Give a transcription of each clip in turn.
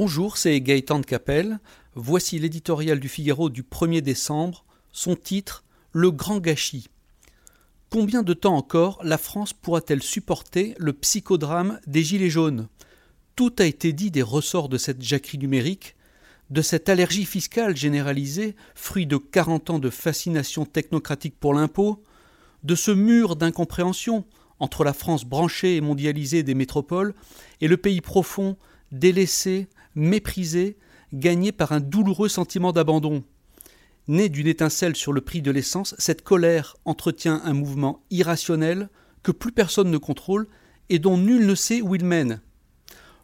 Bonjour, c'est Gaëtan de Capelle. Voici l'éditorial du Figaro du 1er décembre. Son titre Le grand gâchis. Combien de temps encore la France pourra-t-elle supporter le psychodrame des Gilets jaunes? Tout a été dit des ressorts de cette jacquerie numérique, de cette allergie fiscale généralisée, fruit de 40 ans de fascination technocratique pour l'impôt, de ce mur d'incompréhension entre la France branchée et mondialisée des métropoles et le pays profond, délaissé, méprisé, gagné par un douloureux sentiment d'abandon. Née d'une étincelle sur le prix de l'essence, cette colère entretient un mouvement irrationnel que plus personne ne contrôle et dont nul ne sait où il mène.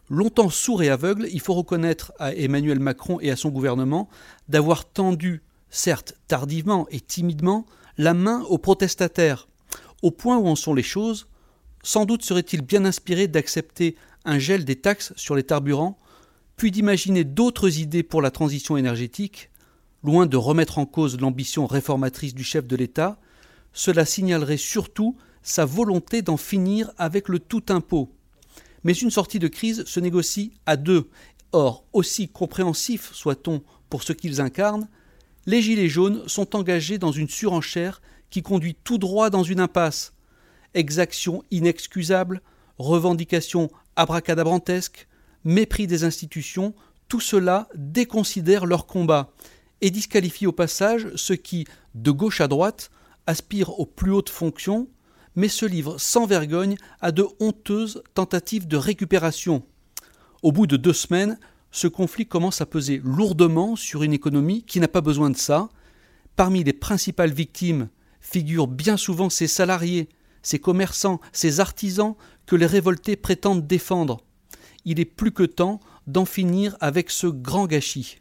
Longtemps sourd et aveugle, il faut reconnaître à Emmanuel Macron et à son gouvernement d'avoir tendu, certes tardivement et timidement, la main aux protestataires. Au point où en sont les choses, sans doute serait-il bien inspiré d'accepter un gel des taxes sur les carburants puis d'imaginer d'autres idées pour la transition énergétique, loin de remettre en cause l'ambition réformatrice du chef de l'État, cela signalerait surtout sa volonté d'en finir avec le tout impôt. Mais une sortie de crise se négocie à deux. Or, aussi compréhensifs soit-on pour ce qu'ils incarnent, les Gilets jaunes sont engagés dans une surenchère qui conduit tout droit dans une impasse. Exactions inexcusables, revendications abracadabrantesques, mépris des institutions, tout cela déconsidère leur combat et disqualifie au passage ceux qui, de gauche à droite, aspirent aux plus hautes fonctions, mais se livrent sans vergogne à de honteuses tentatives de récupération. Au bout de deux semaines, ce conflit commence à peser lourdement sur une économie qui n'a pas besoin de ça. Parmi les principales victimes figurent bien souvent ces salariés, ces commerçants, ces artisans que les révoltés prétendent défendre il est plus que temps d'en finir avec ce grand gâchis.